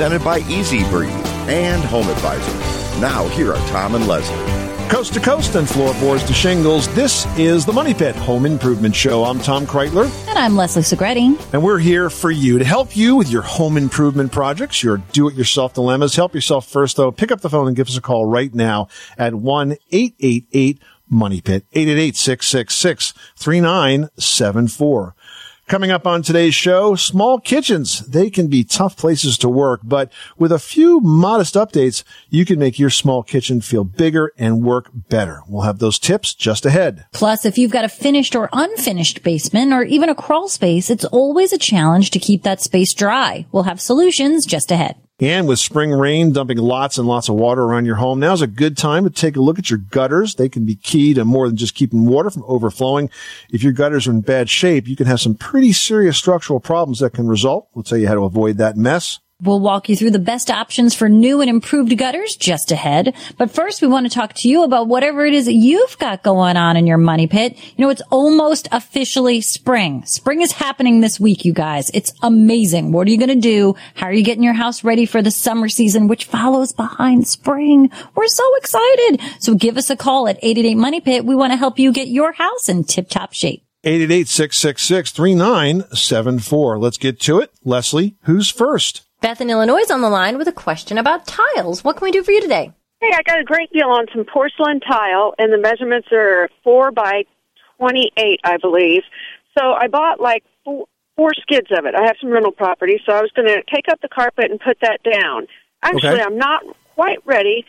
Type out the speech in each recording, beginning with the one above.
Presented by Easy Breathe and Home Advisor. Now, here are Tom and Leslie. Coast to coast and floorboards to shingles, this is the Money Pit Home Improvement Show. I'm Tom Kraeutler. And I'm Leslie Segrete. And we're here for you to help you with your home improvement projects, your do it yourself dilemmas. Help yourself first, though. Pick up the phone and give us a call right now at 1 888 Money Pit, 888 666 3974. Coming up on today's show, small kitchens. They can be tough places to work, but with a few modest updates, you can make your small kitchen feel bigger and work better. We'll have those tips just ahead. Plus, if you've got a finished or unfinished basement or even a crawl space, it's always a challenge to keep that space dry. We'll have solutions just ahead. And with spring rain dumping lots and lots of water around your home, now's a good time to take a look at your gutters. They can be key to more than just keeping water from overflowing. If your gutters are in bad shape, you can have some pretty serious structural problems that can result. We'll tell you how to avoid that mess. We'll walk you through the best options for new and improved gutters just ahead. But first, we want to talk to you about whatever it is that you've got going on in your money pit. You know, it's almost officially spring. Spring is happening this week, you guys. It's amazing. What are you going to do? How are you getting your house ready for the summer season, which follows behind spring? We're so excited. So give us a call at 888 Money Pit. We want to help you get your house in tip top shape. 888-666-3974. Let's get to it. Leslie, who's first? Beth in Illinois is on the line with a question about tiles. What can we do for you today? Hey, I got a great deal on some porcelain tile, and the measurements are four by twenty-eight, I believe. So I bought like four, four skids of it. I have some rental property, so I was going to take up the carpet and put that down. Actually, Okay. I'm not quite ready,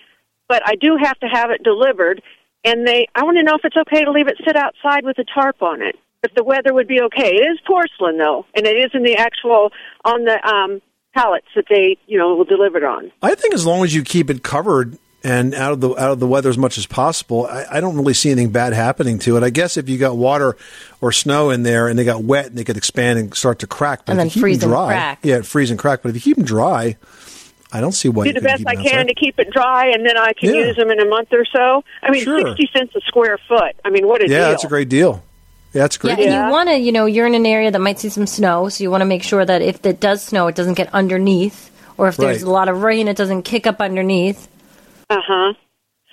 but I do have to have it delivered. And they, I want to know if it's okay to leave it sit outside with a tarp on it. If the weather would be okay. It is porcelain though, and it is in the actual on the um, pallets that they, you know, will deliver it on. I think as long as you keep it covered and out of the out of the weather as much as possible, I, I don't really see anything bad happening to it. I guess if you got water or snow in there and they got wet and they could expand and start to crack, but And then keep freeze them and dry, crack. yeah, freeze and crack. But if you keep them dry, I don't see why do the best I them can to keep it dry, and then I can Yeah. use them in a month or so. I mean, Sure. sixty cents a square foot. I mean, what a Yeah, deal! that's a great deal. Yeah, that's Yeah, great. and you want to, you know, you're in an area that might see some snow, so you want to make sure that if it does snow, it doesn't get underneath, or if there's Right. a lot of rain, it doesn't kick up underneath. Uh huh.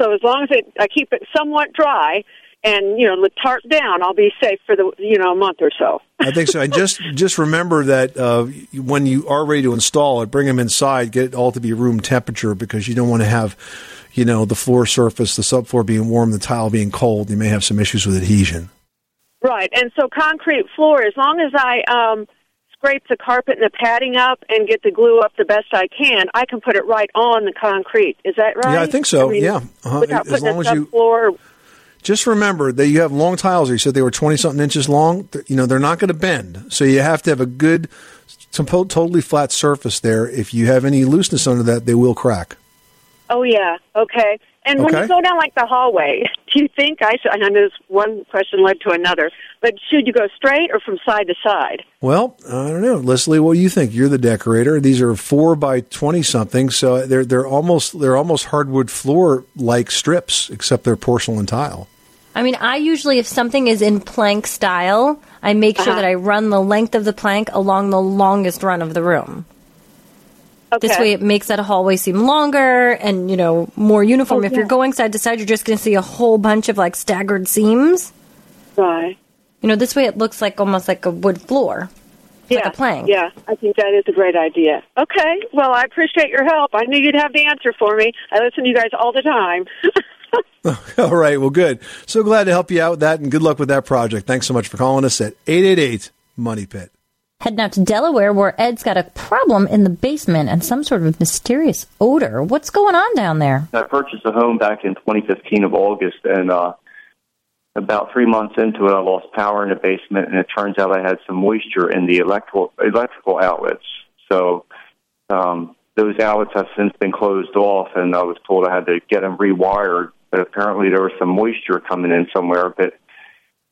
So as long as it, I keep it somewhat dry, and you know, the tarp down, I'll be safe for the you know a month or so. I think so. And just just remember that uh, when you are ready to install it, bring them inside. Get it all to be room temperature because you don't want to have, you know, the floor surface, the subfloor being warm, the tile being cold. You may have some issues with adhesion. Right, and so concrete floor. As long as I um, scrape the carpet and the padding up and get the glue up the best I can, I can put it right on the concrete. Is that right? Yeah, I think so. mean, Yeah. Uh-huh. Without As putting long a as you- subfloor. Just remember that you have long tiles. You said they were twenty something inches long. You know they're not going to bend, so you have to have a good, to- totally flat surface there. If you have any looseness under that, they will crack. Oh yeah, okay. And when Okay. you go down like the hallway, you think I should? And I know this one question led to another, but should you go straight or from side to side? Well, I don't know, Leslie. What do you think? You're the decorator. These are four by twenty something, so they're they're almost they're almost hardwood floor like strips, except they're porcelain tile. I mean, I usually, if something is in plank style, I make sure Uh-huh. that I run the length of the plank along the longest run of the room. This way, it makes that hallway seem longer and you know more uniform. Oh, if yeah. you're going side to side, you're just going to see a whole bunch of like staggered seams. Right. You know, this way it looks like almost like a wood floor. It's yeah, like a plank. Yeah, I think that is a great idea. Okay, well, I appreciate your help. I knew you'd have the answer for me. I listen to you guys all the time. All right. Well, good. So glad to help you out with that and good luck with that project. Thanks so much for calling us at 888 Money Pit. Heading out to Delaware, where Ed's got a problem in the basement and some sort of mysterious odor. What's going on down there? I purchased a home back in 2015 of August, and uh, about three months into it, I lost power in the basement, and it turns out I had some moisture in the electrical electrical outlets. So um, those outlets have since been closed off, and I was told I had to get them rewired. But apparently, there was some moisture coming in somewhere. But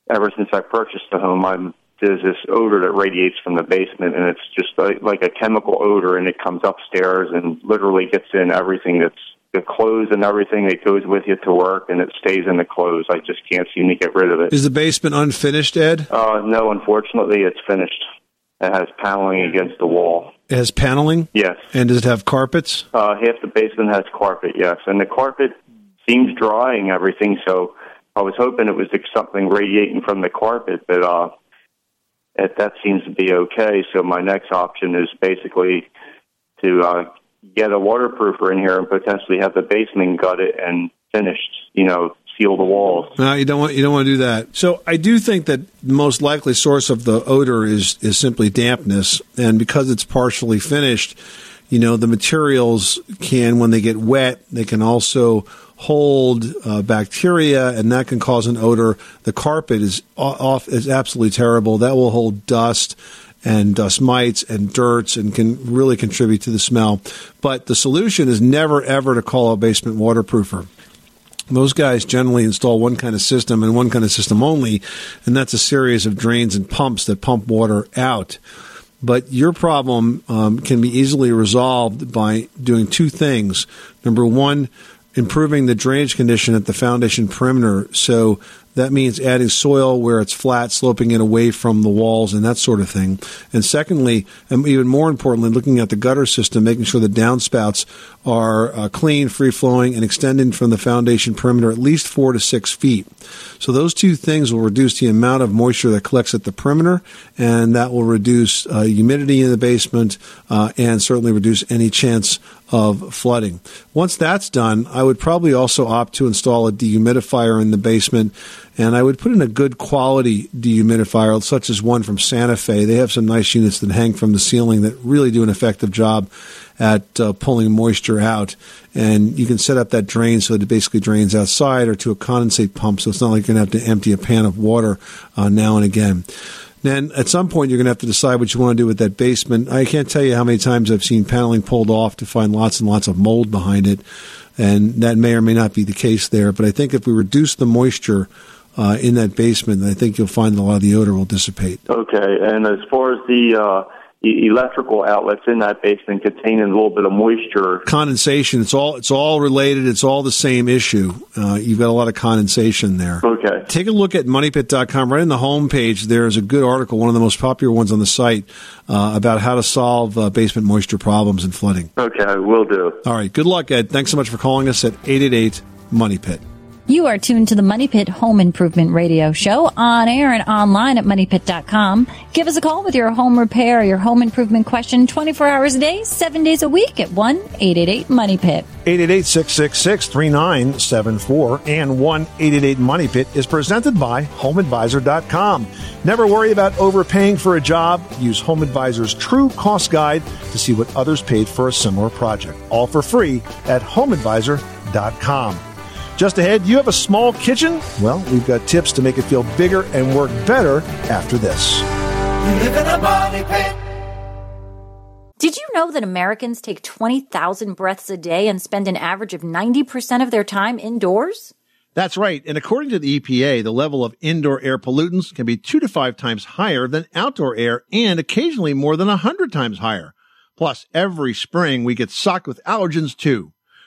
ever since I purchased the home, I'm there's this odor that radiates from the basement, and it's just like, like a chemical odor, and it comes upstairs and literally gets in everything that's the clothes and everything that goes with you to work, and it stays in the clothes. I just can't seem to get rid of it. Is the basement unfinished, Ed? Uh, no, unfortunately, it's finished. It has paneling against the wall. It has paneling? Yes. And does it have carpets? Uh, half the basement has carpet, yes, and the carpet seems dry and everything. So I was hoping it was something radiating from the carpet, but uh, it, that seems to be okay. So my next option is basically to uh, get a waterproofer in here and potentially have the basement gutted and finished. You know, seal the walls. No, you don't want you don't want to do that. So I do think that the most likely source of the odor is is simply dampness, and because it's partially finished, you know the materials can when they get wet, they can also hold uh, bacteria, and that can cause an odor. The carpet is off is absolutely terrible. That will hold dust and dust mites and dirts and can really contribute to the smell. But the solution is never ever to call a basement waterproofer. Those guys generally install one kind of system and one kind of system only, and that's a series of drains and pumps that pump water out. But your problem um, can be easily resolved by doing two things. Number one, improving the drainage condition at the foundation perimeter. So that means adding soil where it's flat, sloping it away from the walls and that sort of thing. And secondly, and even more importantly, looking at the gutter system, making sure the downspouts are uh, clean, free flowing, and extending from the foundation perimeter at least four to six feet. So those two things will reduce the amount of moisture that collects at the perimeter, and that will reduce uh, humidity in the basement uh, and certainly reduce any chance of flooding. Once that's done, I would probably also opt to install a dehumidifier in the basement and I would put in a good quality dehumidifier, such as one from Santa Fe. They have some nice units that hang from the ceiling that really do an effective job at uh, pulling moisture out. And you can set up that drain so that it basically drains outside or to a condensate pump, so it's not like you're going to have to empty a pan of water uh, now and again. Then at some point you're going to have to decide what you want to do with that basement. I can't tell you how many times I've seen paneling pulled off to find lots and lots of mold behind it, and that may or may not be the case there. But I think if we reduce the moisture uh, in that basement, I think you'll find a lot of the odor will dissipate. Okay, and as far as the uh, e- electrical outlets in that basement containing a little bit of moisture, Condensation, it's all it's all related. It's all the same issue. Uh, you've got a lot of condensation there. Okay. Take a look at moneypit.com. Right in the home page, there's a good article, one of the most popular ones on the site, uh, about how to solve uh, basement moisture problems and flooding. okay, will do. All right. Good luck, Ed. Thanks so much for calling us at 888 Money Pit. You are tuned to the Money Pit Home Improvement Radio Show on air and online at moneypit.com. Give us a call with your home repair or your home improvement question 24 hours a day, 7 days a week at 1 888 Money Pit. 888-666-3974 and 1-888-MONEY PIT is presented by HomeAdvisor.com. Never worry about overpaying for a job. Use HomeAdvisor's True Cost Guide to see what others paid for a similar project. All for free at HomeAdvisor.com. Just ahead, you have a small kitchen? Well, we've got tips to make it feel bigger and work better after this. You live in a money pit. Did you know that Americans take 20,000 breaths a day and spend an average of 90% of their time indoors? That's right. And according to the EPA, the level of indoor air pollutants can be two to five times higher than outdoor air and occasionally more than a hundred times higher. Plus, every spring we get socked with allergens too.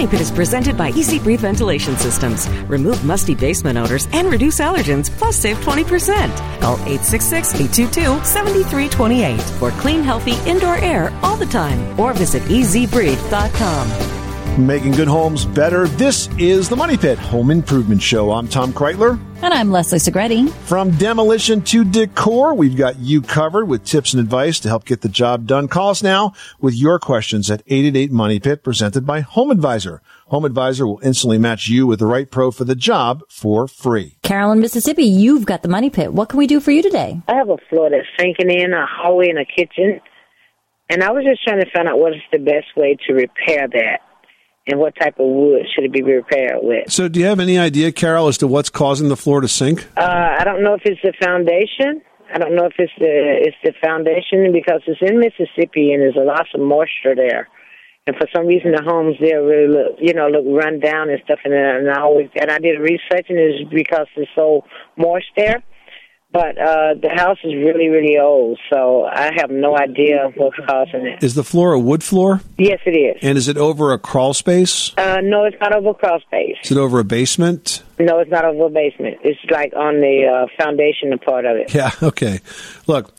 Money Pit is presented by Easy Breathe Ventilation Systems. Remove musty basement odors and reduce allergens, plus save 20%. Call 866-822-7328 for clean, healthy indoor air all the time. Or visit easybreathe.com. Making good homes better. This is the Money Pit Home Improvement Show. I'm Tom Kraeutler. And I'm Leslie Segrete. From demolition to decor, we've got you covered with tips and advice to help get the job done. Call us now with your questions at 888 Money Pit presented by Home Advisor. Home Advisor will instantly match you with the right pro for the job for free. Carolyn, Mississippi, you've got the money pit. What can we do for you today? I have a floor that's sinking in, a hallway, and a kitchen. And I was just trying to find out what is the best way to repair that and what type of wood should it be repaired with. So, do you have any idea, Carol, as to what's causing the floor to sink? Uh, I don't know if it's the foundation. I don't know if it's the it's the foundation because it's in Mississippi and there's a lot of moisture there. And for some reason, the homes there really look, you know, look run down and stuff. And, and I always and I did research, and it's because it's so moist there. But uh, the house is really, really old, so I have no idea what's causing it. Is the floor a wood floor? Yes, it is. And is it over a crawl space? Uh, no, it's not over a crawl space. Is it over a basement? No, it's not over a basement. It's like on the uh, foundation part of it. Yeah, okay. Look,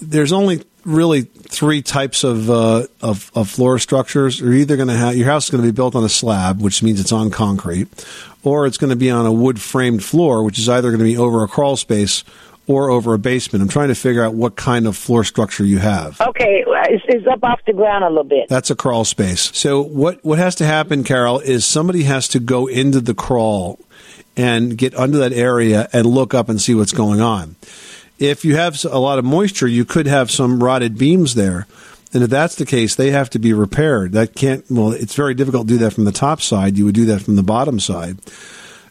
there's only really three types of, uh, of, of floor structures. You're either going to have your house is going to be built on a slab, which means it's on concrete, or it's going to be on a wood framed floor, which is either going to be over a crawl space or over a basement. I'm trying to figure out what kind of floor structure you have. Okay, uh, it's, it's up off the ground a little bit. That's a crawl space. So what what has to happen, Carol, is somebody has to go into the crawl and get under that area and look up and see what's going on. If you have a lot of moisture, you could have some rotted beams there. And if that's the case, they have to be repaired. That can't, well, it's very difficult to do that from the top side. You would do that from the bottom side.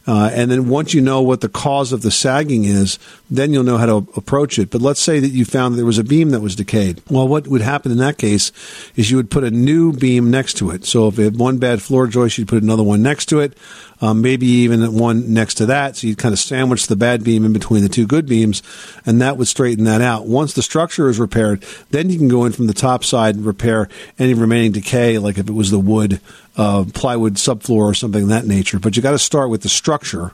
Uh, and then once you know what the cause of the sagging is, then you'll know how to approach it. But let's say that you found that there was a beam that was decayed. Well, what would happen in that case is you would put a new beam next to it. So if it had one bad floor joist, you'd put another one next to it, um, maybe even one next to that. So you'd kind of sandwich the bad beam in between the two good beams, and that would straighten that out. Once the structure is repaired, then you can go in from the top side and repair any remaining decay, like if it was the wood uh, plywood subfloor or something of that nature. But you got to start with the structure,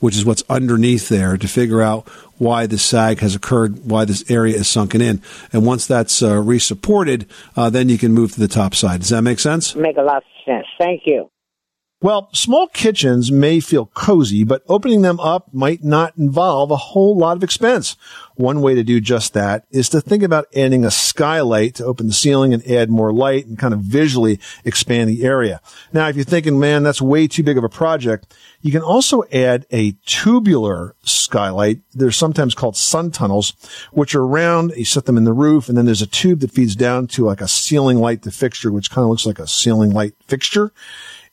which is what's underneath there, to figure out why the sag has occurred, why this area is sunken in. And once that's uh, resupported, uh, then you can move to the top side. Does that make sense? Make a lot of sense. Thank you. Well, small kitchens may feel cozy, but opening them up might not involve a whole lot of expense. One way to do just that is to think about adding a skylight to open the ceiling and add more light and kind of visually expand the area. Now, if you're thinking, man, that's way too big of a project, you can also add a tubular skylight. They're sometimes called sun tunnels, which are round. You set them in the roof and then there's a tube that feeds down to like a ceiling light to fixture, which kind of looks like a ceiling light fixture.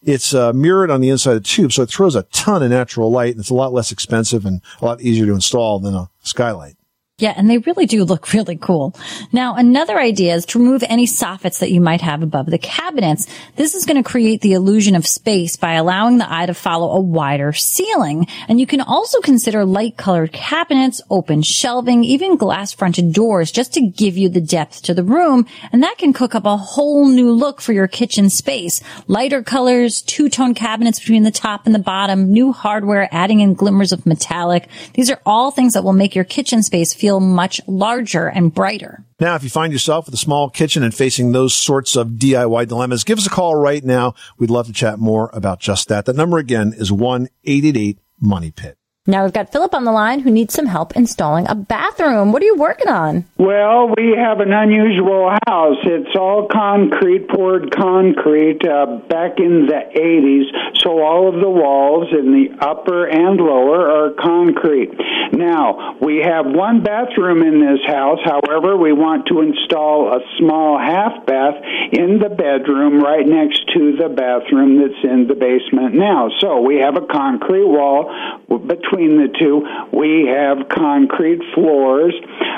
It's uh, mirrored on the inside of the tube, so it throws a ton of natural light, and it's a lot less expensive and a lot easier to install than a skylight. Yeah, and they really do look really cool. Now, another idea is to remove any soffits that you might have above the cabinets. This is going to create the illusion of space by allowing the eye to follow a wider ceiling. And you can also consider light colored cabinets, open shelving, even glass fronted doors just to give you the depth to the room. And that can cook up a whole new look for your kitchen space. Lighter colors, two tone cabinets between the top and the bottom, new hardware, adding in glimmers of metallic. These are all things that will make your kitchen space feel feel much larger and brighter. Now, if you find yourself with a small kitchen and facing those sorts of DIY dilemmas, give us a call right now. We'd love to chat more about just that. The number again is 1-888-MONEY-PIT. Now we've got Philip on the line who needs some help installing a bathroom. What are you working on? Well, we have an unusual house. It's all concrete, poured concrete uh, back in the 80s, so all of the walls in the upper and lower are concrete. Now, we have one bathroom in this house. However, we want to install a small half bath in the bedroom right next to the bathroom that's in the basement now. So we have a concrete wall between the two. We have concrete floors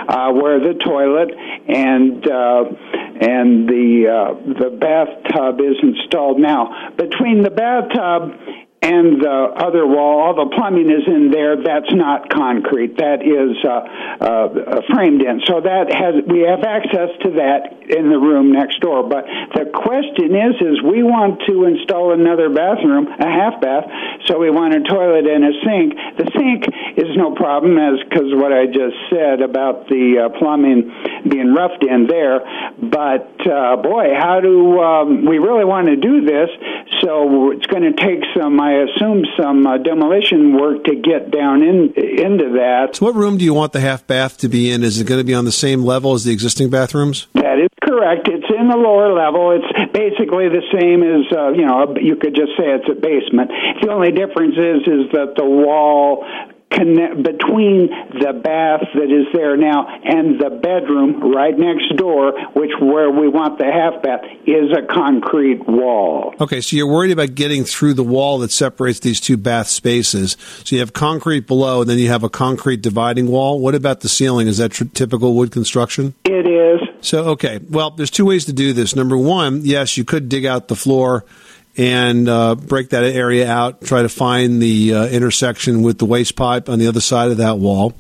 uh, where the toilet and uh, and the uh, the bathtub is installed. Now, between the bathtub and the other wall, all the plumbing is in there. That's not concrete. That is uh, uh, framed in. So that has we have access to that in the room next door. But the question is, is we want to install another bathroom, a half bath. So we want a toilet and a sink. The sink is no problem, as because what I just said about the uh, plumbing being roughed in there. But uh, boy, how do um, we really want to do this? So it's going to take some. I assume some uh, demolition work to get down in into that. So, what room do you want the half bath to be in? Is it going to be on the same level as the existing bathrooms? That is correct. It's in the lower level. It's basically the same as uh, you know. You could just say it's a basement. The only difference is is that the wall connect between the bath that is there now and the bedroom right next door, which where we want the half bath, is a concrete wall. Okay, so you're worried about getting through the wall that separates these two bath spaces. So you have concrete below, and then you have a concrete dividing wall. What about the ceiling? Is that tr- typical wood construction? It is. So, okay, well, there's two ways to do this. Number one, yes, you could dig out the floor and uh, break that area out, try to find the uh, intersection with the waste pipe on the other side of that wall.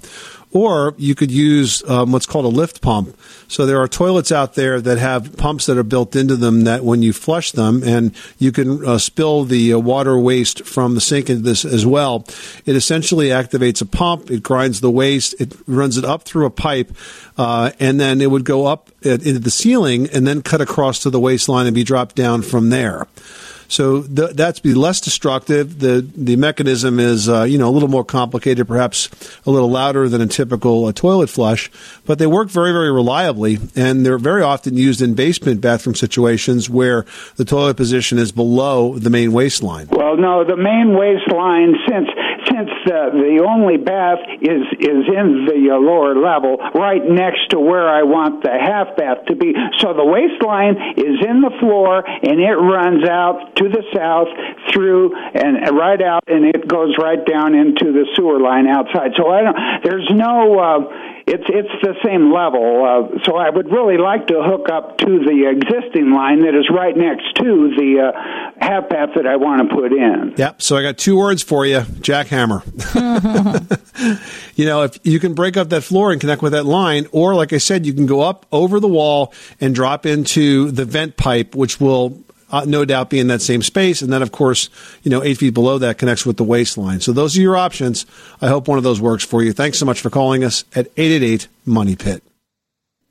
Or you could use um, what's called a lift pump. So there are toilets out there that have pumps that are built into them that when you flush them, and you can uh, spill the uh, water waste from the sink into this as well, it essentially activates a pump. It grinds the waste. It runs it up through a pipe, uh, and then it would go up into the ceiling and then cut across to the waste line and be dropped down from there. So th- that's be less destructive. The the mechanism is uh, you know a little more complicated, perhaps a little louder than a typical uh, toilet flush, but they work very very reliably, and they're very often used in basement bathroom situations where the toilet position is below the main waste line. Well, no, the main waste line since since the the only bath is is in the uh, lower level, right next to where I want the half bath to be. So the waste line is in the floor, and it runs out to the south through and right out, and it goes right down into the sewer line outside. So I don't. There's no. Uh, it's it's the same level. Uh, so I would really like to hook up to the existing line that is right next to the uh, half path that I want to put in. Yep. So I got two words for you: jackhammer. you know, if you can break up that floor and connect with that line, or like I said, you can go up over the wall and drop into the vent pipe, which will uh, no doubt be in that same space. And then, of course, you know, eight feet below that connects with the waste line. So those are your options. I hope one of those works for you. Thanks so much for calling us at 888 Money Pit.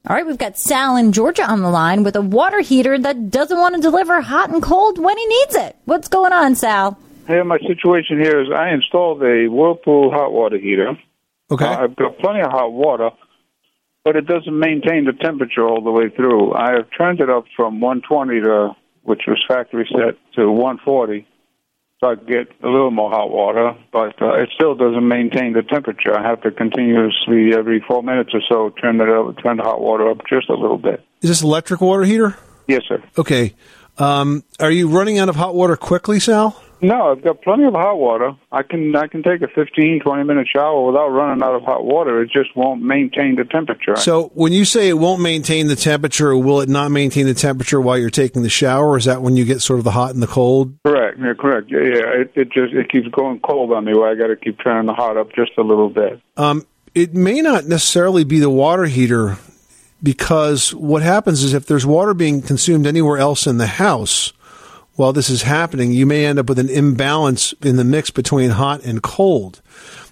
All right, we've got Sal in Georgia on the line with a water heater that doesn't want to deliver hot and cold when he needs it. What's going on, Sal? Hey, my situation here is I installed a Whirlpool hot water heater. Okay. Uh, I've got plenty of hot water, but it doesn't maintain the temperature all the way through. I have turned it up from 120 to, which was factory set, to 140, so I get a little more hot water, but uh, it still doesn't maintain the temperature. I have to continuously, every four minutes or so, turn it up, turn the hot water up just a little bit. Is this electric water heater? Yes, sir. Okay. Um, are you running out of hot water quickly, Sal? No, I've got plenty of hot water. I can I can take a fifteen twenty minute shower without running out of hot water. It just won't maintain the temperature. So when you say it won't maintain the temperature, will it not maintain the temperature while you're taking the shower? Or is that when you get sort of the hot and the cold? correct, yeah, correct. Yeah, yeah. It, it just it keeps going cold on me. Where I got to keep turning the hot up just a little bit. Um, it may not necessarily be the water heater because what happens is if there's water being consumed anywhere else in the house while this is happening, you may end up with an imbalance in the mix between hot and cold.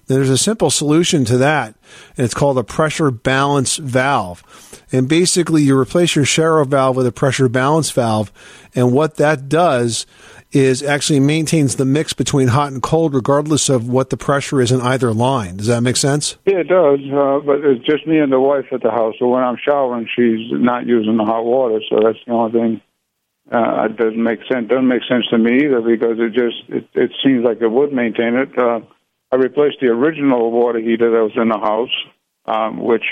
There's a simple solution to that, and it's called a pressure balance valve. And basically, you replace your shower valve with a pressure balance valve, and what that does is actually maintains the mix between hot and cold, regardless of what the pressure is in either line. Does that make sense? Yeah, it does. Uh, but it's just me and the wife at the house. So when I'm showering, she's not using the hot water. So that's the only thing. Uh, it doesn't make sense. Doesn't make sense to me either because it just it, it seems like it would maintain it. Uh, I replaced the original water heater that was in the house, um, which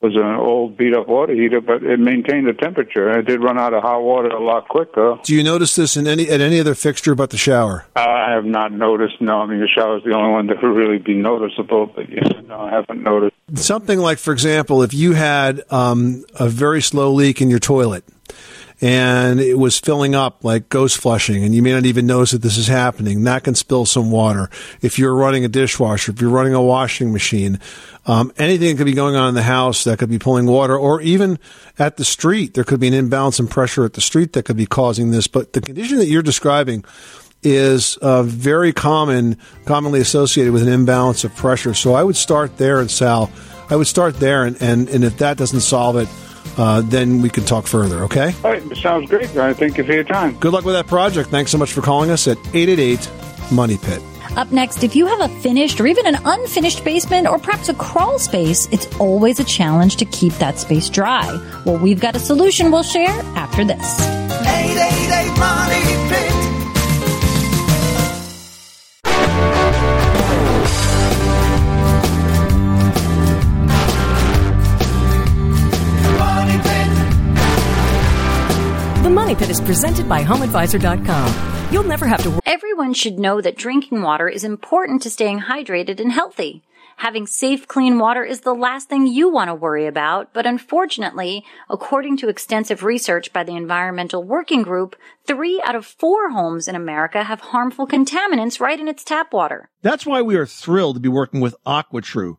was an old beat up water heater, but it maintained the temperature. It did run out of hot water a lot quicker. Do you notice this in any at any other fixture but the shower? I have not noticed. No, I mean the shower is the only one that would really be noticeable. But yeah, no, I haven't noticed. Something like, for example, if you had um, a very slow leak in your toilet and it was filling up like ghost flushing and you may not even notice that this is happening. That can spill some water. If you're running a dishwasher, if you're running a washing machine, um, anything that could be going on in the house that could be pulling water or even at the street, there could be an imbalance in pressure at the street that could be causing this. But the condition that you're describing is uh, very common, commonly associated with an imbalance of pressure. So I would start there, and Sal, I would start there, and, and, and if that doesn't solve it, uh, then we can talk further, okay? All right, sounds great, guy. Thank you for your time. Good luck with that project. Thanks so much for calling us at 888 Money Pit. Up next, if you have a finished or even an unfinished basement or perhaps a crawl space, it's always a challenge to keep that space dry. Well, we've got a solution we'll share after this. 888 Money Pit. The Money Pit is presented by HomeAdvisor.com. You'll never have to. Everyone should know that drinking water is important to staying hydrated and healthy. Having safe, clean water is the last thing you want to worry about, but unfortunately, according to extensive research by the Environmental Working Group, three out of four homes in America have harmful contaminants right in its tap water. That's why we are thrilled to be working with AquaTru.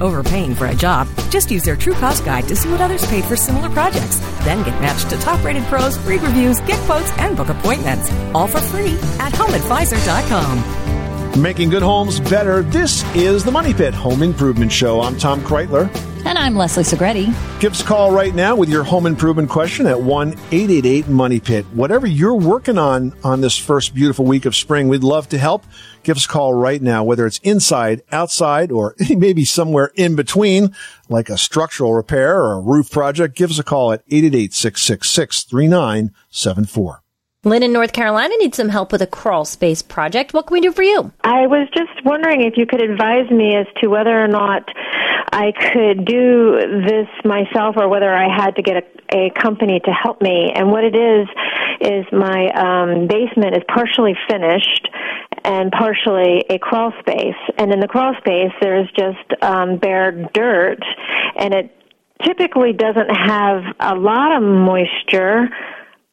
Overpaying for a job? Just use their True Cost Guide to see what others paid for similar projects. Then get matched to top rated pros, read reviews, get quotes, and book appointments. All for free at HomeAdvisor.com. Making good homes better. This is the Money Pit Home Improvement Show. I'm Tom Kraeutler. And I'm Leslie Segrete. Give us a call right now with your home improvement question at 1-888-MONEY-PIT. Whatever you're working on on this first beautiful week of spring, we'd love to help. Give us a call right now, whether it's inside, outside, or maybe somewhere in between, like a structural repair or a roof project. Give us a call at 888-666-3974. Lynn in North Carolina needs some help with a crawl space project. What can we do for you? I was just wondering if you could advise me as to whether or not I could do this myself or whether I had to get a, a company to help me. And what it is, is my um, basement is partially finished and partially a crawl space. And in the crawl space, there's just um, bare dirt, and it typically doesn't have a lot of moisture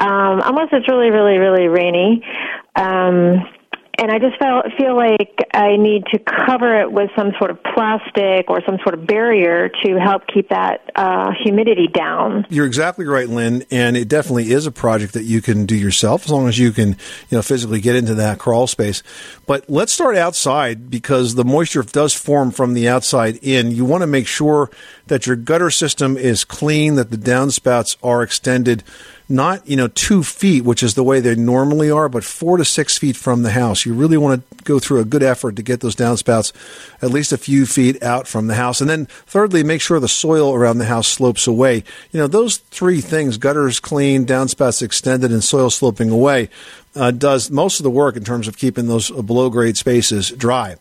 um, unless it's really, really, really rainy. Um, and I just felt, feel like I need to cover it with some sort of plastic or some sort of barrier to help keep that uh, humidity down. You're exactly right, Lynn, and it definitely is a project that you can do yourself as long as you can, you know, physically get into that crawl space. But let's start outside because the moisture does form from the outside in. You want to make sure that your gutter system is clean, that the downspouts are extended not you know two feet, which is the way they normally are, but four to six feet from the house. You really want to go through a good effort to get those downspouts at least a few feet out from the house, and then thirdly, make sure the soil around the house slopes away. You know those three things: gutters clean, downspouts extended, and soil sloping away. Uh, does most of the work in terms of keeping those below grade spaces dry.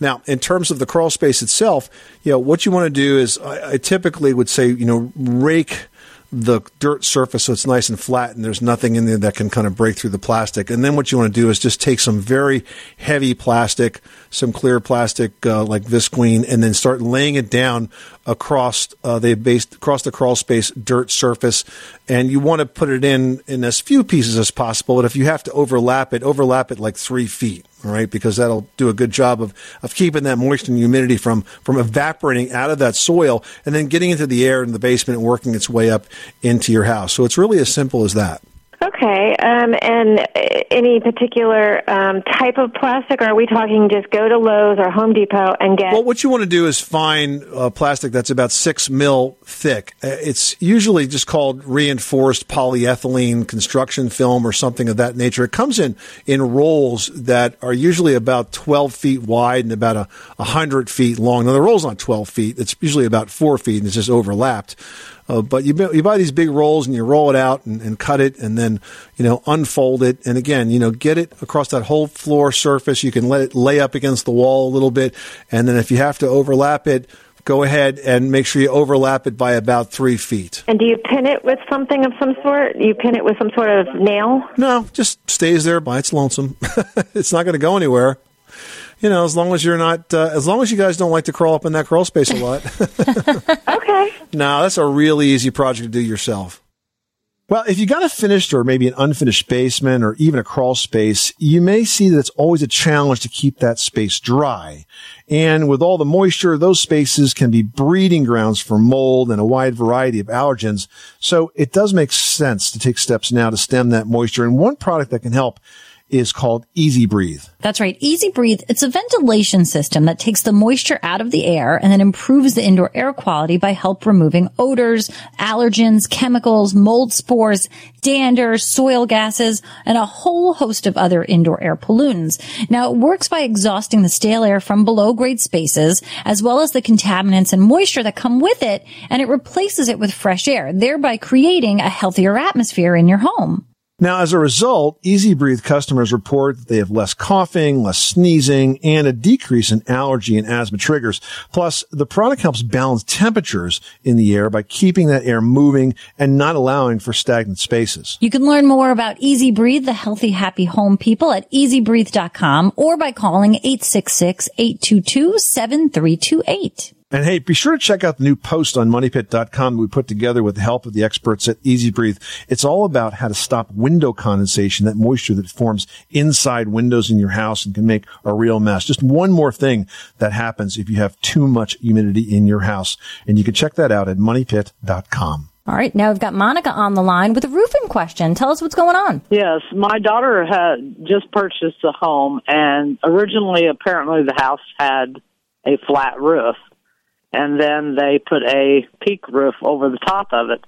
Now, in terms of the crawl space itself, you know, what you want to do is I, I typically would say, you know, rake the dirt surface so it's nice and flat and there's nothing in there that can kind of break through the plastic. And then what you want to do is just take some very heavy plastic, some clear plastic uh, like visqueen, and then start laying it down across uh, the base, across the crawl space dirt surface. And you want to put it in in as few pieces as possible. But if you have to overlap it, overlap it like three feet all right, because that'll do a good job of, of keeping that moisture and humidity from, from evaporating out of that soil and then getting into the air in the basement and working its way up into your house. So it's really as simple as that. Okay, um, and any particular um, type of plastic? Or are we talking just go to Lowe's or Home Depot and get? Well, what you want to do is find uh, plastic that's about six mil thick. Uh, it's usually just called reinforced polyethylene construction film or something of that nature. It comes in in rolls that are usually about twelve feet wide and about a hundred feet long. Now the roll's not twelve feet; it's usually about four feet, and it's just overlapped. Uh, but you, you buy these big rolls and you roll it out and, and, cut it and then, you know, unfold it. And again, you know, get it across that whole floor surface. You can let it lay up against the wall a little bit. And then if you have to overlap it, go ahead and make sure you overlap it by about three feet. And do you pin it with something of some sort? You pin it with some sort of nail? No, just stays there by its lonesome. it's not going to go anywhere you know, as long as you're not, uh, as long as you guys don't like to crawl up in that crawl space a lot. okay. No, that's a really easy project to do yourself. Well, if you got a finished or maybe an unfinished basement or even a crawl space, you may see that it's always a challenge to keep that space dry. And with all the moisture, those spaces can be breeding grounds for mold and a wide variety of allergens. So it does make sense to take steps now to stem that moisture. And one product that can help is called Easy Breathe. That's right. Easy Breathe. It's a ventilation system that takes the moisture out of the air and then improves the indoor air quality by help removing odors, allergens, chemicals, mold spores, dander, soil gases, and a whole host of other indoor air pollutants. Now, it works by exhausting the stale air from below grade spaces, as well as the contaminants and moisture that come with it, and it replaces it with fresh air, thereby creating a healthier atmosphere in your home. Now, as a result, Easy Breathe customers report that they have less coughing, less sneezing, and a decrease in allergy and asthma triggers. Plus, the product helps balance temperatures in the air by keeping that air moving and not allowing for stagnant spaces. You can learn more about Easy Breathe, the healthy, happy home people at easybreathe.com or by calling 866-822-7328. And hey, be sure to check out the new post on moneypit.com that we put together with the help of the experts at Easy Breathe. It's all about how to stop window condensation, that moisture that forms inside windows in your house and can make a real mess. Just one more thing that happens if you have too much humidity in your house. And you can check that out at moneypit.com. All right, now we've got Monica on the line with a roofing question. Tell us what's going on. Yes, my daughter had just purchased a home, and originally, apparently, the house had a flat roof and then they put a peak roof over the top of it.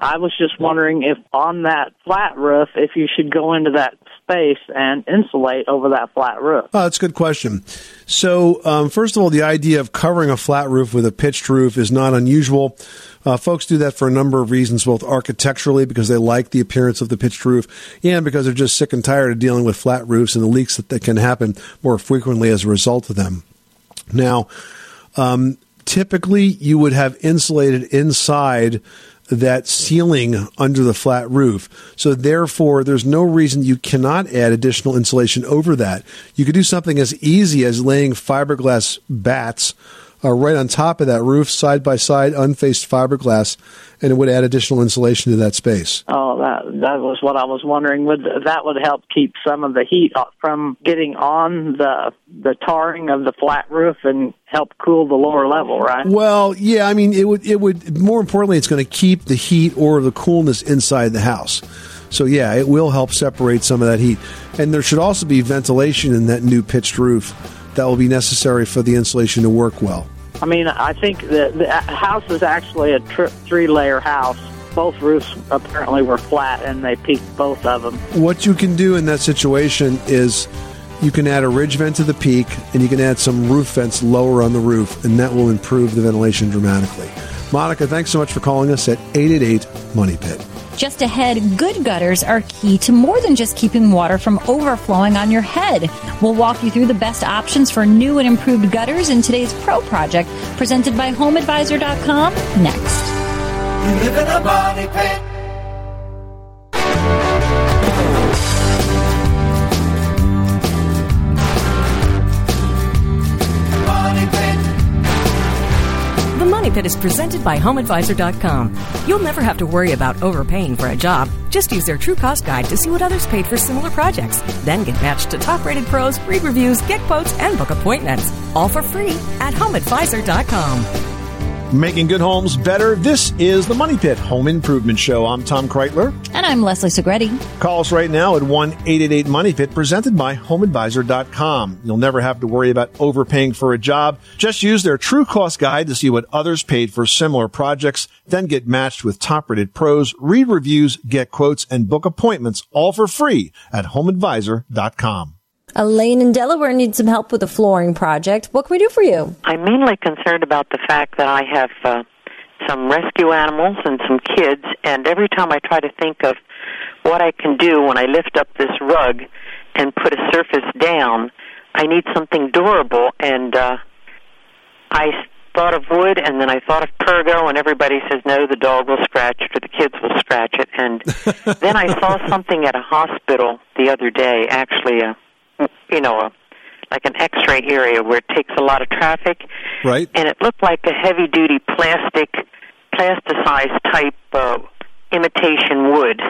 I was just wondering if on that flat roof, if you should go into that space and insulate over that flat roof. Oh, that's a good question. So, um, first of all, the idea of covering a flat roof with a pitched roof is not unusual. Uh, folks do that for a number of reasons, both architecturally because they like the appearance of the pitched roof, and because they're just sick and tired of dealing with flat roofs and the leaks that, that can happen more frequently as a result of them. Now, um, typically you would have insulated inside that ceiling under the flat roof. So therefore, there's no reason you cannot add additional insulation over that. You could do something as easy as laying fiberglass batts uh, right on top of that roof, side by side, unfaced fiberglass, and it would add additional insulation to that space. Oh, that that was what I was wondering. Would that would help keep some of the heat from getting on the the tarring of the flat roof and help cool the lower level, right? Well, yeah, I mean, it would it would more importantly, it's going to keep the heat or the coolness inside the house. So yeah, it will help separate some of that heat, and there should also be ventilation in that new pitched roof that will be necessary for the insulation to work well. I mean, I think the, the house is actually a tr- three layer house. Both roofs apparently were flat and they peaked both of them. What you can do in that situation is you can add a ridge vent to the peak and you can add some roof vents lower on the roof, and that will improve the ventilation dramatically. Monica, thanks so much for calling us at 888 Money Pit. Just ahead, good gutters are key to more than just keeping water from overflowing on your head. We'll walk you through the best options for new and improved gutters in today's Pro Project, presented by HomeAdvisor.com, next. Money Pit is presented by HomeAdvisor.com. You'll never have to worry about overpaying for a job. Just use their True Cost Guide to see what others paid for similar projects. Then get matched to top rated pros, read reviews, get quotes, and book appointments. All for free at HomeAdvisor.com. Making good homes better. This is the Money Pit Home Improvement Show. I'm Tom Kraeutler. And I'm Leslie Segrete. Call us right now at 1 888 Money Pit, presented by HomeAdvisor.com. You'll never have to worry about overpaying for a job. Just use their True Cost Guide to see what others paid for similar projects, then get matched with top rated pros, read reviews, get quotes, and book appointments all for free at HomeAdvisor.com. Elaine in Delaware needs some help with a flooring project. What can we do for you? I'm mainly concerned about the fact that I have uh, some rescue animals and some kids, and every time I try to think of what I can do when I lift up this rug and put a surface down, I need something durable, and uh, I thought of wood, and then I thought of Pergo, and everybody says no, the dog will scratch it or the kids will scratch it, and then I saw something at a hospital the other day, actually a you know, a, like an X-ray area where it takes a lot of traffic, Right. and it looked like a heavy-duty plastic, plasticized type uh, imitation wood.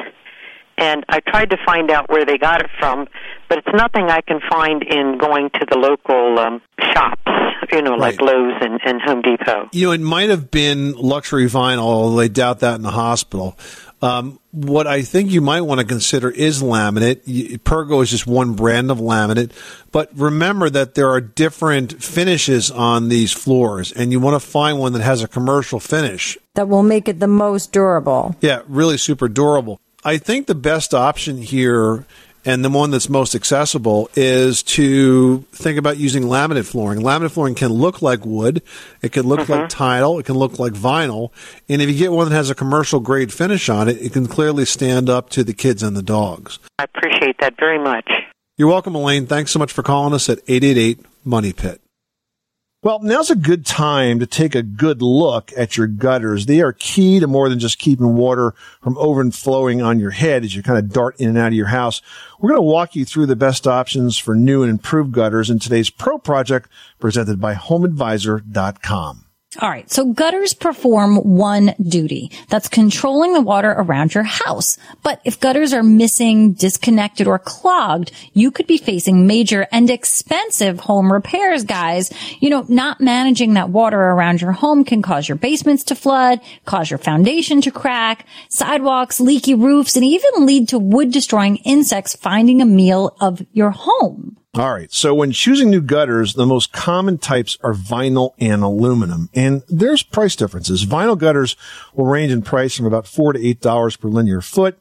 And I tried to find out where they got it from, but it's nothing I can find in going to the local um, shops, you know, like Lowe's and, and Home Depot. You know, it might have been luxury vinyl, although they doubt that in the hospital. Um, what I think you might want to consider is laminate. Y- Pergo is just one brand of laminate, but remember that there are different finishes on these floors, and you want to find one that has a commercial finish. That will make it the most durable. Yeah, really super durable. I think the best option here and the one that's most accessible is to think about using laminate flooring. Laminate flooring can look like wood, it can look like mm-hmm. tile, it can look like vinyl, and if you get one that has a commercial grade finish on it, it can clearly stand up to the kids and the dogs. I appreciate that very much. You're welcome, Elaine. Thanks so much for calling us at 888 Money Pit. Well, now's a good time to take a good look at your gutters. They are key to more than just keeping water from overflowing on your head as you kind of dart in and out of your house. We're going to walk you through the best options for new and improved gutters in today's Pro Project presented by HomeAdvisor.com. All right. So gutters perform one duty. That's controlling the water around your house. But if gutters are missing, disconnected, or clogged, you could be facing major and expensive home repairs, guys. You know, not managing that water around your home can cause your basements to flood, cause your foundation to crack, sidewalks, leaky roofs, and even lead to wood destroying insects finding a meal of your home. All right. So when choosing new gutters, the most common types are vinyl and aluminum. And there's price differences. Vinyl gutters will range in price from about four to eight dollars per linear foot.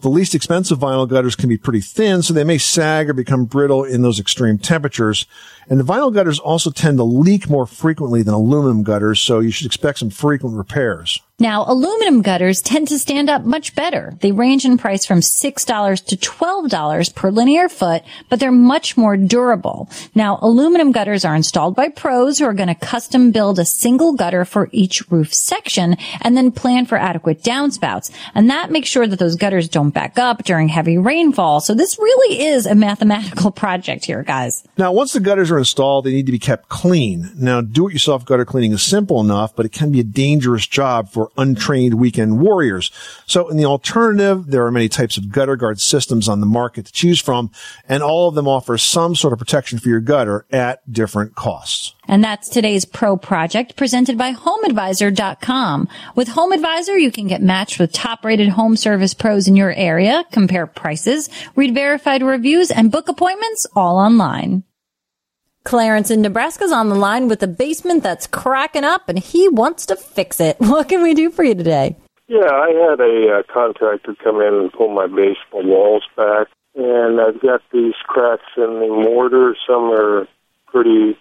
The least expensive vinyl gutters can be pretty thin, so they may sag or become brittle in those extreme temperatures. And the vinyl gutters also tend to leak more frequently than aluminum gutters, so you should expect some frequent repairs. Now, aluminum gutters tend to stand up much better. They range in price from $6 to $12 per linear foot, but they're much more durable. Now, aluminum gutters are installed by pros who are going to custom build a single gutter for each roof section and then plan for adequate downspouts. And that makes sure that those gutters don't back up during heavy rainfall. So this really is a mathematical project here, guys. Now, once the gutters are installed, they need to be kept clean. Now, do-it-yourself gutter cleaning is simple enough, but it can be a dangerous job for untrained weekend warriors. So in the alternative, there are many types of gutter guard systems on the market to choose from, and all of them offer some sort of protection for your gutter at different costs. And that's today's pro project presented by HomeAdvisor.com. With HomeAdvisor, you can get matched with top rated home service pros in your area, compare prices, read verified reviews, and book appointments all online. Clarence in Nebraska's on the line with a basement that's cracking up and he wants to fix it. What can we do for you today? Yeah, I had a uh, contractor come in and pull my basement walls back, and I've got these cracks in the mortar. Some are pretty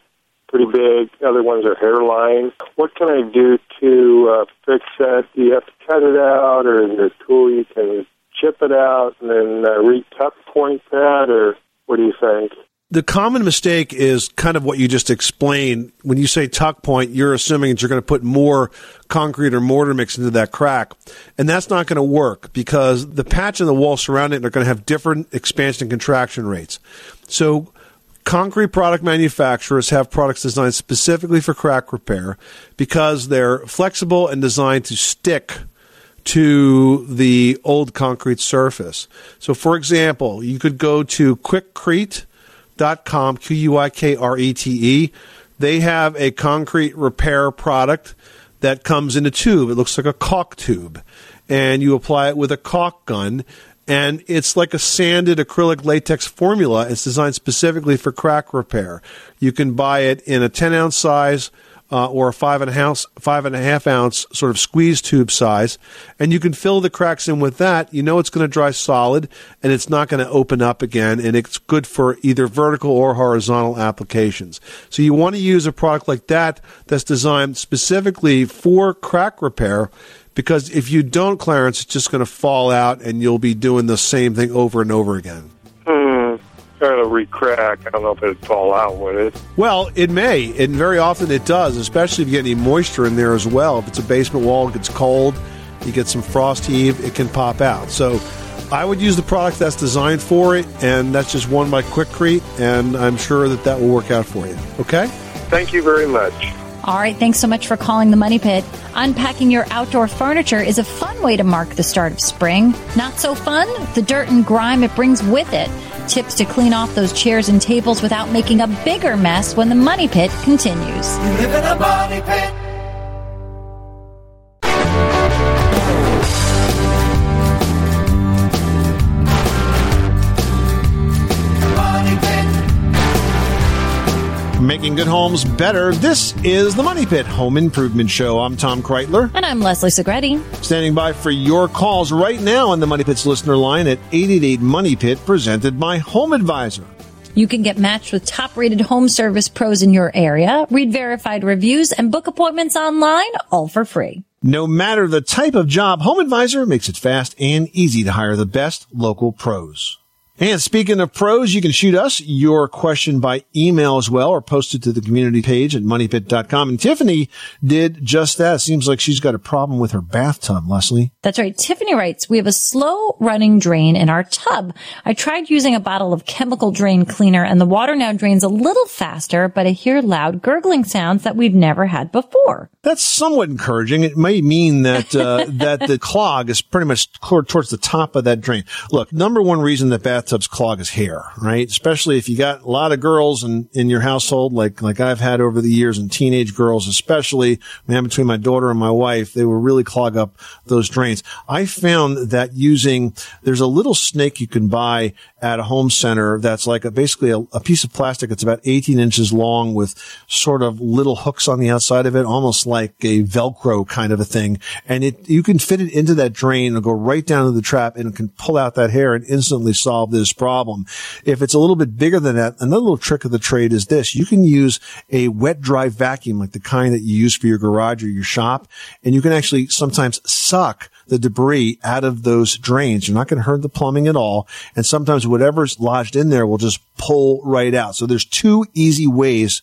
pretty big. Other ones are hairline. What can I do to uh, fix that? Do you have to cut it out, or is there a tool you can chip it out and then uh, re-tuck point that, or what do you think? The common mistake is kind of what you just explained. When you say tuck point, you're assuming that you're going to put more concrete or mortar mix into that crack. And that's not going to work because the patch and the wall surrounding it are going to have different expansion and contraction rates. So concrete product manufacturers have products designed specifically for crack repair because they're flexible and designed to stick to the old concrete surface. So for example, you could go to Quikrete dot com Q U I K R E T E. They have a concrete repair product that comes in a tube. It looks like a caulk tube, and you apply it with a caulk gun. And it's like a sanded acrylic latex formula. It's designed specifically for crack repair. You can buy it in a 10 ounce size uh, or a five and a half five and a half ounce sort of squeeze tube size, and you can fill the cracks in with that. You know it's going to dry solid, and it's not going to open up again, and it's good for either vertical or horizontal applications. So you want to use a product like that that's designed specifically for crack repair. Because if you don't, Clarence, it's just going to fall out, and you'll be doing the same thing over and over again. Kind of re-crack. I don't know if it'd fall out, would it? Well, it may, and very often it does, especially if you get any moisture in there as well. If it's a basement wall, it gets cold, you get some frost heave, it can pop out. So I would use the product that's designed for it, and that's just one by Quikrete, and I'm sure that that will work out for you. Okay? Thank you very much. All right, thanks so much for calling the Money Pit. Unpacking your outdoor furniture is a fun way to mark the start of spring. Not so fun? The dirt and grime it brings with it. Tips to clean off those chairs and tables without making a bigger mess when the Money Pit continues. Making good homes better. This is the Money Pit Home Improvement Show. I'm Tom Kraeutler. And I'm Leslie Segrete. Standing by for your calls right now on the Money Pit's listener line at 888 Money Pit, presented by Home Advisor. You can get matched with top rated home service pros in your area, read verified reviews, and book appointments online, all for free. No matter the type of job, Home Advisor makes it fast and easy to hire the best local pros. And speaking of pros, you can shoot us your question by email as well or post it to the community page at moneypit.com. And Tiffany did just that. Seems like she's got a problem with her bathtub, Leslie. That's right. Tiffany writes, we have a slow running drain in our tub. I tried using a bottle of chemical drain cleaner and the water now drains a little faster, but I hear loud gurgling sounds that we've never had before. That's somewhat encouraging. It may mean that uh, that the clog is pretty much towards the top of that drain. Look, number one reason that bathtubs clog is hair, right? Especially if you got a lot of girls in, in your household, like like I've had over the years, and teenage girls especially. Man, between my daughter and my wife, they will really clog up those drains. I found that using there's a little snake you can buy at a home center that's like a, basically a, a piece of plastic. It's about 18 inches long with sort of little hooks on the outside of it, almost like a Velcro kind of a thing. And it, you can fit it into that drain and go right down to the trap and it can pull out that hair and instantly solve this problem. If it's a little bit bigger than that, another little trick of the trade is this. You can use a wet dry vacuum like the kind that you use for your garage or your shop, and you can actually sometimes suck the debris out of those drains. You're not going to hurt the plumbing at all. And sometimes whatever's lodged in there will just pull right out. So there's two easy ways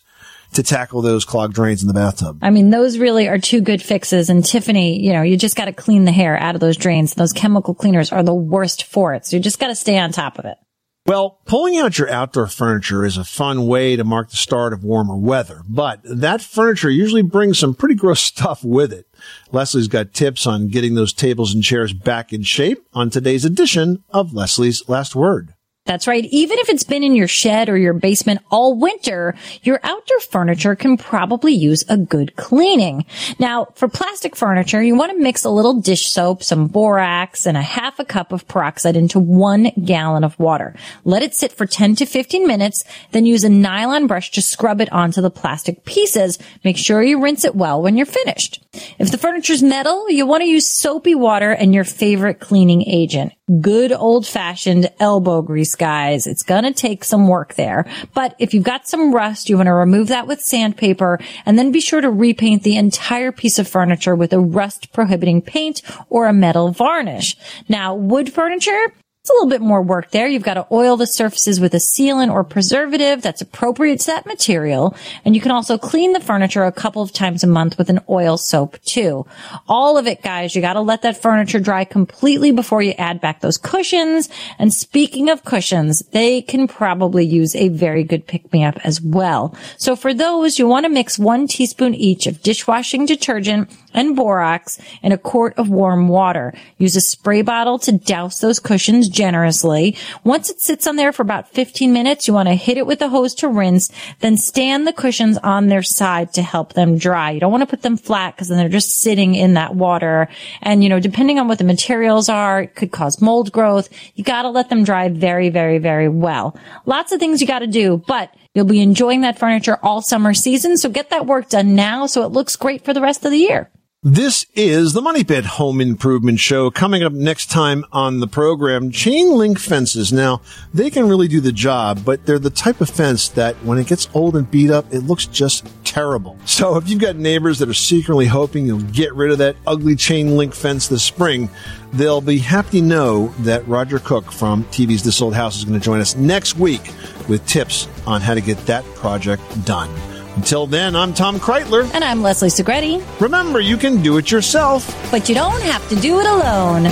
to tackle those clogged drains in the bathtub. I mean, those really are two good fixes. And Tiffany, you know, you just got to clean the hair out of those drains. Those chemical cleaners are the worst for it. So you just got to stay on top of it. Well, pulling out your outdoor furniture is a fun way to mark the start of warmer weather, but that furniture usually brings some pretty gross stuff with it. Leslie's got tips on getting those tables and chairs back in shape on today's edition of Leslie's Last Word. That's right. Even if it's been in your shed or your basement all winter, your outdoor furniture can probably use a good cleaning. Now, for plastic furniture, you want to mix a little dish soap, some borax, and a half a cup of peroxide into one gallon of water. Let it sit for 10 to 15 minutes, then use a nylon brush to scrub it onto the plastic pieces. Make sure you rinse it well when you're finished. If the furniture's metal, you want to use soapy water and your favorite cleaning agent. Good old fashioned elbow grease, guys. It's gonna take some work there. But if you've got some rust, you want to remove that with sandpaper and then be sure to repaint the entire piece of furniture with a rust prohibiting paint or a metal varnish. Now, wood furniture, it's a little bit more work there. You've got to oil the surfaces with a sealant or preservative that's appropriate to that material. And you can also clean the furniture a couple of times a month with an oil soap too. All of it, guys, you got to let that furniture dry completely before you add back those cushions. And speaking of cushions, they can probably use a very good pick me up as well. So for those, you want to mix one teaspoon each of dishwashing detergent and borax in a quart of warm water. Use a spray bottle to douse those cushions generously. Once it sits on there for about 15 minutes, you want to hit it with a hose to rinse, then stand the cushions on their side to help them dry. You don't want to put them flat because then they're just sitting in that water. And, you know, depending on what the materials are, it could cause mold growth. You got to let them dry very, very, very well. Lots of things you got to do, but You'll be enjoying that furniture all summer season, so get that work done now so it looks great for the rest of the year. This is the Money Pit Home Improvement Show. Coming up next time on the program, chain link fences. Now, they can really do the job, but they're the type of fence that when it gets old and beat up, it looks just terrible. So if you've got neighbors that are secretly hoping you'll get rid of that ugly chain link fence this spring, they'll be happy to know that Roger Cook from TV's This Old House is going to join us next week with tips on how to get that project done. Until then, I'm Tom Kraeutler. And I'm Leslie Segrete. Remember, you can do it yourself. But you don't have to do it alone.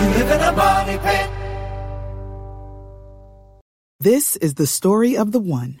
You live in a money pit. This is the story of the one.